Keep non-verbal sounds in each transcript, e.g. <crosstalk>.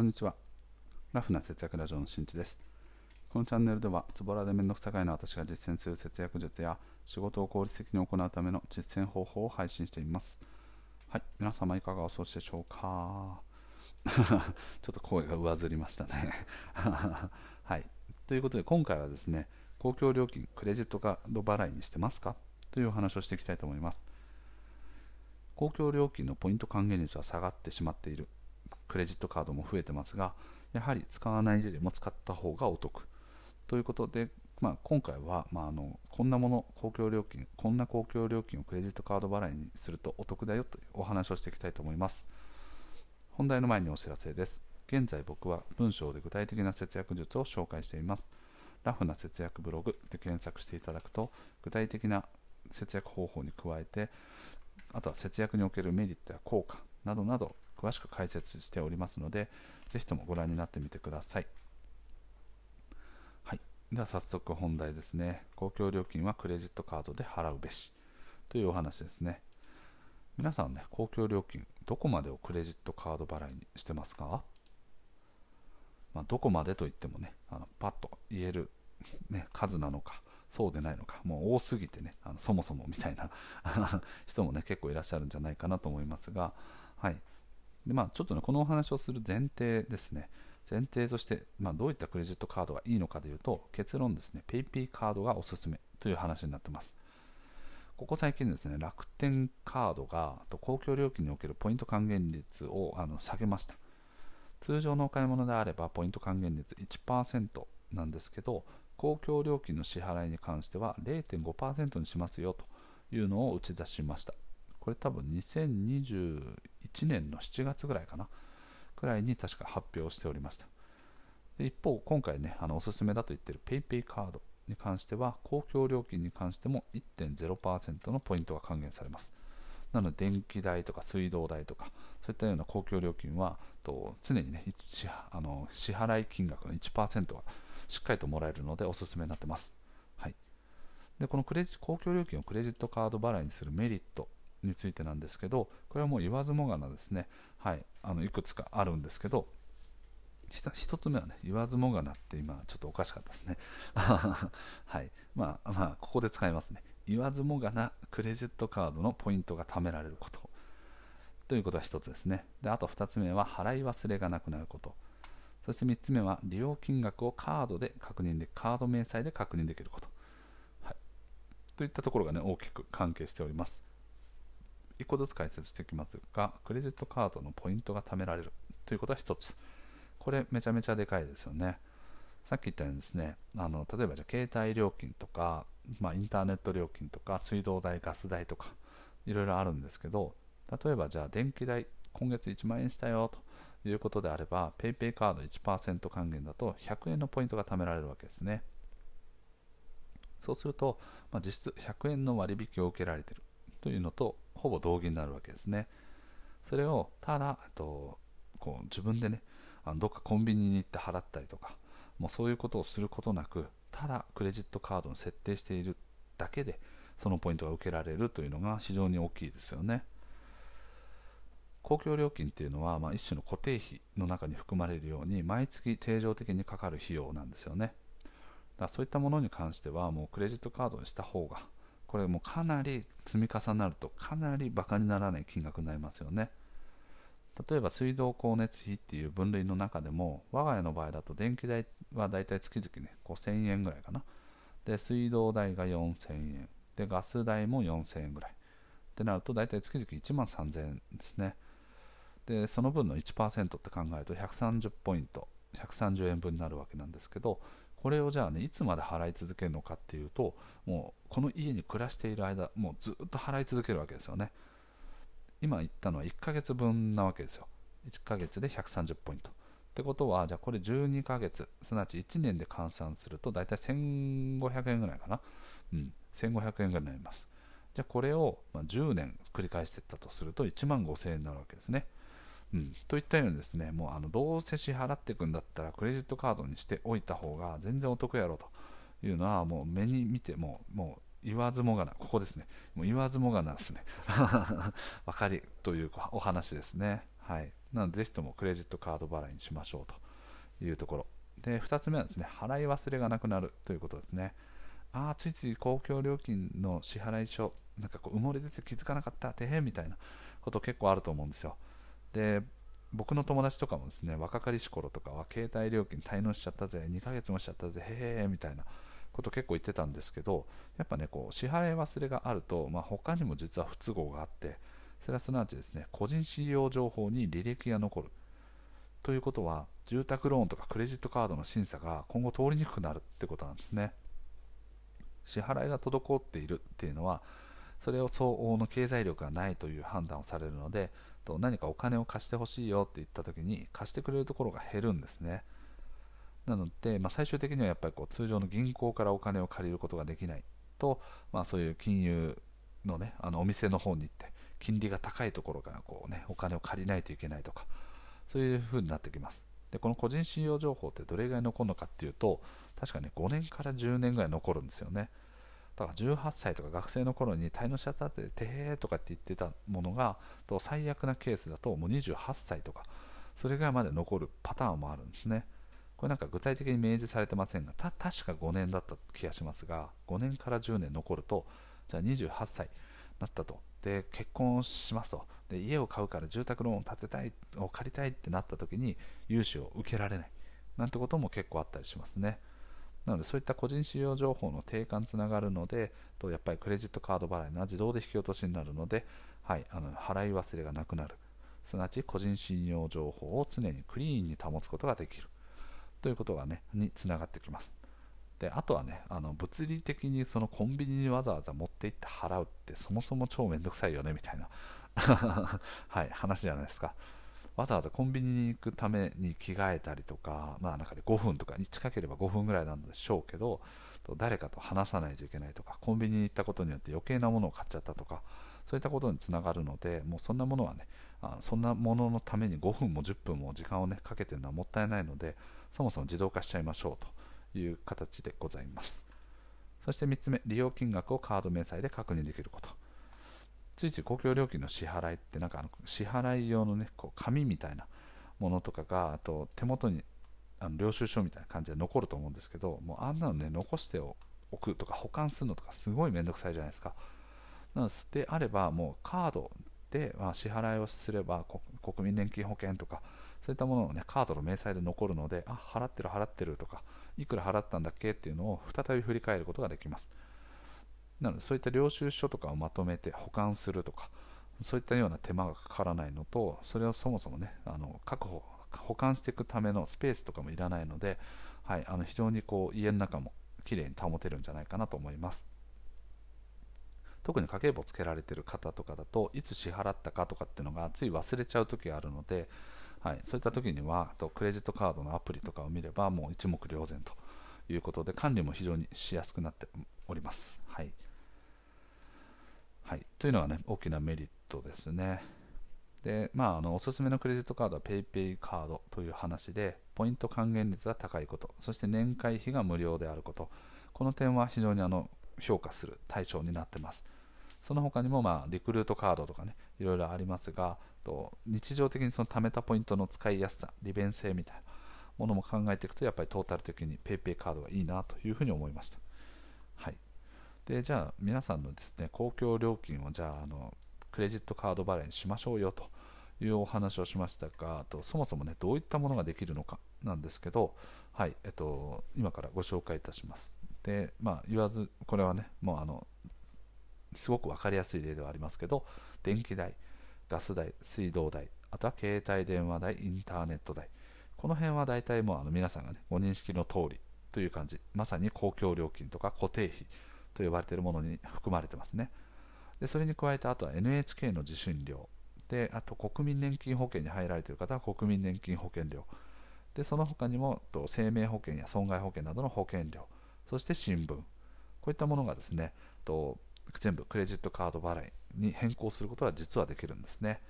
こんにちは。ラフな節約ラジオのしんちです。このチャンネルでは、ズボラでめんどくさがいの私が実践する節約術や仕事を効率的に行うための実践方法を配信しています。はい、皆様いかがお過ごしでしょうか？<laughs> ちょっと声が上ずりましたね <laughs> はい。ということで、今回はですね、公共料金、クレジットカード払いにしてますか？というお話をしていきたいと思います。公共料金のポイント還元率は下がってしまっているクレジットカードも増えてますが、やはり使わないよりも使った方がお得。ということで、まあ、今回は、まあ、あのこんなもの、公共料金、こんな公共料金をクレジットカード払いにするとお得だよというお話をしていきたいと思います。本題の前にお知らせです。現在僕は文章で具体的な節約術を紹介しています。ラフな節約ブログで検索していただくと、具体的な節約方法に加えて、あとは節約におけるメリットや効果などなど詳しく解説しておりますので、ぜひともご覧になってみてください。はい。では早速本題ですね。公共料金はクレジットカードで払うべしというお話ですね。皆さんね、公共料金、どこまでをクレジットカード払いにしてますか？まあ、どこまでといってもね、あのパッと言える、ね、数なのか、そうでないのか、もう多すぎてね、あのそもそもみたいな <laughs> 人もね、結構いらっしゃるんじゃないかなと思いますが、はい。でまあ、ちょっとね、このお話をする前提ですね。前提として、まあ、どういったクレジットカードがいいのかというと、結論ですね、PayPay カードがおすすめという話になってます。ここ最近ですね、楽天カードが公共料金におけるポイント還元率をあの下げました。通常のお買い物であればポイント還元率1%なんですけど、公共料金の支払いに関しては0.5%にしますよというのを打ち出しました。これ多分2021年の7月ぐらいかな、くらいに確か発表しておりました。で一方、今回ね、あのおすすめだと言ってる PayPay カードに関しては、公共料金に関しても1.0%のポイントが還元されます。なので、電気代とか水道代とか、そういったような公共料金は、と常にね、あの支払い金額の1%がしっかりともらえるので、おすすめになってます。はい、でこのクレジ公共料金をクレジットカード払いにするメリットについてなんですけど、これはもう言わずもがなですね、はい、あのいくつかあるんですけど、一つ目はね、言わずもがなって今ちょっとおかしかったですね。<laughs> はい。まあまあ、ここで使いますね。言わずもがなクレジットカードのポイントが貯められること。ということは一つですね。で、あと二つ目は払い忘れがなくなること。そして三つ目は利用金額をカードで確認で、カード明細で確認できること。はい。といったところがね、大きく関係しております。1個ずつ解説していきますが、クレジットカードのポイントが貯められるということは1つ。これめちゃめちゃでかいですよね。さっき言ったようにですね、あの例えばじゃ携帯料金とか、まあ、インターネット料金とか、水道代、ガス代とか、いろいろあるんですけど、例えばじゃあ電気代、今月1万円したよということであれば、PayPay カード1%還元だと100円のポイントが貯められるわけですね。そうすると、まあ、実質100円の割引を受けられているというのとほぼ同義になるわけですね。それをただとこう自分でねあのどっかコンビニに行って払ったりとかもうそういうことをすることなくただクレジットカードに設定しているだけでそのポイントが受けられるというのが非常に大きいですよね。公共料金っていうのは、まあ、一種の固定費の中に含まれるように毎月定常的にかかる費用なんですよね。だそういったものに関してはもうクレジットカードにした方がこれもかなり積み重なるとかなりバカにならない金額になりますよね。例えば水道光熱費っていう分類の中でも我が家の場合だと電気代はだいたい月々ね5000円ぐらいかな。で水道代が4000円。でガス代も4000円ぐらい。ってなるとだいたい月々1万3000円ですね。でその分の1%って考えると130ポイント130円分になるわけなんですけどこれをじゃあねいつまで払い続けるのかっていうともうこの家に暮らしている間もうずっと払い続けるわけですよね。今言ったのは1ヶ月分なわけですよ。1ヶ月で130ポイント。ってことはじゃあこれ12ヶ月すなわち1年で換算すると大体1500円ぐらいかな。うん1500円ぐらいになります。じゃあこれを10年繰り返していったとすると1万5000円になるわけですね。うん、といったようにですね、もうあのどうせ支払っていくんだったらクレジットカードにしておいた方が全然お得やろと。いうのはもう目に見てももう言わずもがな、ここですね、もう言わずもがなですね、<laughs> 分かりというお話ですね。はい、なのでぜひともクレジットカード払いにしましょうと。いうところ。で2つ目はですね払い忘れがなくなるということですね。ああついつい公共料金の支払い書なんかこう埋もれてて気づかなかったてへみたいなこと結構あると思うんですよ。で僕の友達とかもですね若かりし頃とかは携帯料金滞納しちゃったぜ2ヶ月もしちゃったぜへへみたいなこと結構言ってたんですけどやっぱねこう支払い忘れがあると、まあ、他にも実は不都合があってそれはすなわちですね個人信用情報に履歴が残る。ということは住宅ローンとかクレジットカードの審査が今後通りにくくなるってことなんですね。支払いが滞っているっていうのはそれを相応の経済力がないという判断をされるのでと何かお金を貸してほしいよって言った時に貸してくれるところが減るんですね。なので、まあ、最終的にはやっぱりこう通常の銀行からお金を借りることができないと、まあ、そういう金融の,、ね、あのお店の方に行って金利が高いところからこう、ね、お金を借りないといけないとかそういうふうになってきます。でこの個人信用情報ってどれぐらい残るのかっていうと確かね5年から10年ぐらい残るんですよね。だから18歳とか学生の頃に滞納しちゃったっててへーとかって言ってたものがと最悪なケースだともう28歳とかそれぐらいまで残るパターンもあるんですね。これなんか具体的に明示されてませんが確か5年だった気がしますが5年から10年残るとじゃあ28歳になったと。で結婚しますと。で家を買うから住宅ローンを建てたいを借りたいってなった時に融資を受けられない。なんてことも結構あったりしますね。なのでそういった個人使用情報の定款につながるのでとやっぱりクレジットカード払いが自動で引き落としになるので、はい、あの払い忘れがなくなる。すなわち個人信用情報を常にクリーンに保つことができる。ということがねにつながってきます。であとはねあの物理的にそのコンビニにわざわざ持って行って払うってそもそも超めんどくさいよねみたいな。<laughs> はい話じゃないですか。わざわざコンビニに行くために着替えたりとか、まあ、中で5分とか近ければ5分ぐらいなんでしょうけど誰かと話さないといけないとかコンビニに行ったことによって余計なものを買っちゃったとかそういったことにつながるのでもうそんなものはねあそんなもののために5分も10分も時間をねかけてるのはもったいないのでそもそも自動化しちゃいましょうという形でございます。そして3つ目利用金額をカード明細で確認できること。ついつい公共料金の支払いってなんかあの支払い用のねこう紙みたいなものとかがあと手元にあの領収書みたいな感じで残ると思うんですけどもうあんなのね残しておくとか保管するのとかすごいめんどくさいじゃないですか。なのであればもうカードで、まあ、支払いをすれば国民年金保険とかそういったものをねカードの明細で残るのであ払ってる払ってるとかいくら払ったんだっけっていうのを再び振り返ることができます。なのでそういった領収書とかをまとめて保管するとかそういったような手間がかからないのとそれをそもそもねあの確保保管していくためのスペースとかもいらないので、はい、あの非常にこう家の中もきれいに保てるんじゃないかなと思います特に家計簿つけられてる方とかだといつ支払ったかとかっていうのがつい忘れちゃう時があるので、はい、そういった時にはとクレジットカードのアプリとかを見ればもう一目瞭然ということで管理も非常にしやすくなっております。はいはい、というのが、ね、大きなメリットですね。で、まあ、あのおすすめのクレジットカードは PayPay カードという話で、ポイント還元率が高いこと、そして年会費が無料であること、この点は非常にあの評価する対象になってます。その他にも、まあ、リクルートカードとかね、いろいろありますが、と日常的にその貯めたポイントの使いやすさ、利便性みたいなものも考えていくと、やっぱりトータル的に PayPay カードがいいなというふうに思いました。でじゃあ皆さんのですね公共料金をじゃああのクレジットカード払いにしましょうよというお話をしましたがとそもそもねどういったものができるのかなんですけど、はいえっと、今からご紹介いたします。でまあ言わずこれはねもうあのすごく分かりやすい例ではありますけど電気代ガス代水道代あとは携帯電話代インターネット代この辺は大体もうあの皆さんがねご認識の通りという感じ。まさに公共料金とか固定費と呼ばれているものに含まれてますね。でそれに加えて、あとは NHK の受信料、であと国民年金保険に入られている方は国民年金保険料、でその他にもと生命保険や損害保険などの保険料、そして新聞、こういったものがですねと全部クレジットカード払いに変更することが実はできるんですね。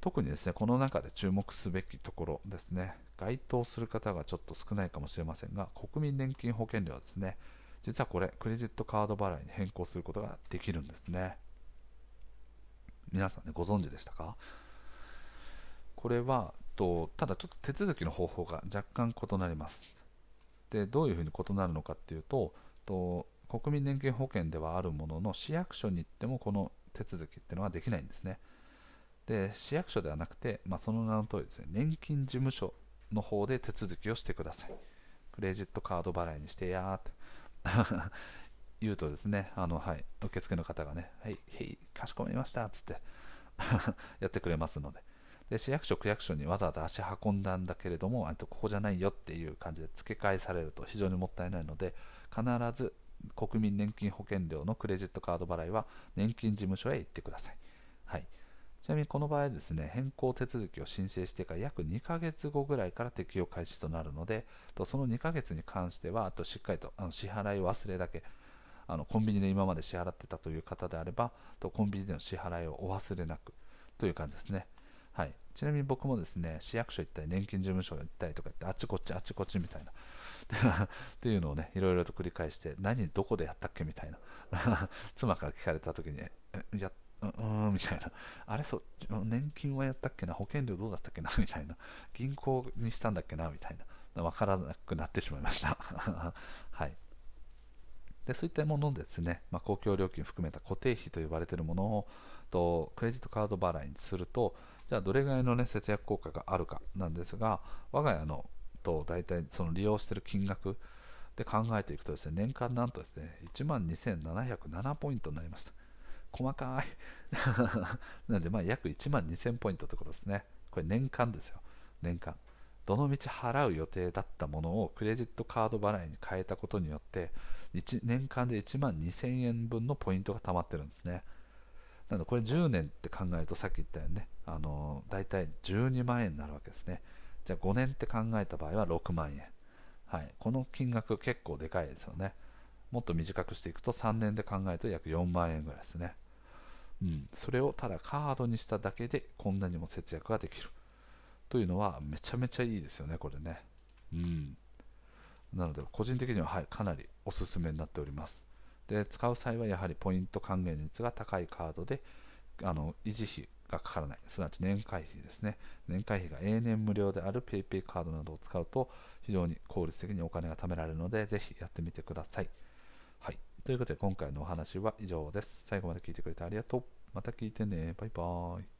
特にですねこの中で注目すべきところですね。該当する方がちょっと少ないかもしれませんが国民年金保険料ですね。実はこれクレジットカード払いに変更することができるんですね。皆さんねご存知でしたか？これはとただちょっと手続きの方法が若干異なります。でどういうふうに異なるのかっていうとと国民年金保険ではあるものの市役所に行ってもこの手続きっていうのはできないんですね。で市役所ではなくて、まあ、その名の通りですね年金事務所の方で手続きをしてください。クレジットカード払いにしてやーって。<laughs> 言うとですねあの、はい、受付の方がねはい、へい、かしこまりましたっつって <laughs> やってくれますのでで市役所、区役所にわざわざ足運んだんだけれども、あとここじゃないよっていう感じで付け替えされると非常にもったいないので、必ず国民年金保険料のクレジットカード払いは年金事務所へ行ってください。はい、ちなみにこの場合ですね、変更手続きを申請してから約2ヶ月後ぐらいから適用開始となるので、とその2ヶ月に関しては、あとしっかりとあの支払い忘れだけ、あのコンビニで今まで支払ってたという方であれば、とコンビニでの支払いをお忘れなくという感じですね。はい、ちなみに僕もですね市役所行ったり年金事務所行ったりとか言ってあっちこっちあっちこっちみたいな <laughs> っていうのをねいろいろと繰り返して何どこでやったっけみたいな <laughs> 妻から聞かれた時にやうんみたいな。あれそう年金はやったっけな？保険料どうだったっけな？<laughs> みたいな。銀行にしたんだっけな？みたいな。分からなくなってしまいました。<laughs> はい。でそういったものですね、まあ、公共料金含めた固定費と呼ばれているものをとクレジットカード払いにするとじゃあどれぐらいの、ね、節約効果があるかなんですが我が家のと大体その利用している金額で考えていくとですね年間なんとですね12,707ポイントになりました。細かい。<laughs> なのでまあ約1万2000ポイントということですね。これ年間ですよ。年間。どのみち払う予定だったものをクレジットカード払いに変えたことによって1年間で1万2000円分のポイントが貯まってるんですね。なのでこれ10年って考えるとさっき言ったよねあの大体12万円になるわけですね。じゃあ5年って考えた場合は6万円。はい。この金額結構でかいですよね。もっと短くしていくと3年で考えると約4万円ぐらいですね。うん、それをただカードにしただけでこんなにも節約ができる。というのはめちゃめちゃいいですよねこれね。うん。なので個人的には、はい、かなりおすすめになっております。で使う際はやはりポイント還元率が高いカードであの維持費がかからない。すなわち年会費ですね。年会費が永年無料である PayPay カードなどを使うと非常に効率的にお金が貯められるのでぜひやってみてください。はい。ということで今回のお話は以上です。最後まで聞いてくれてありがとう。また聞いてね。バイバーイ。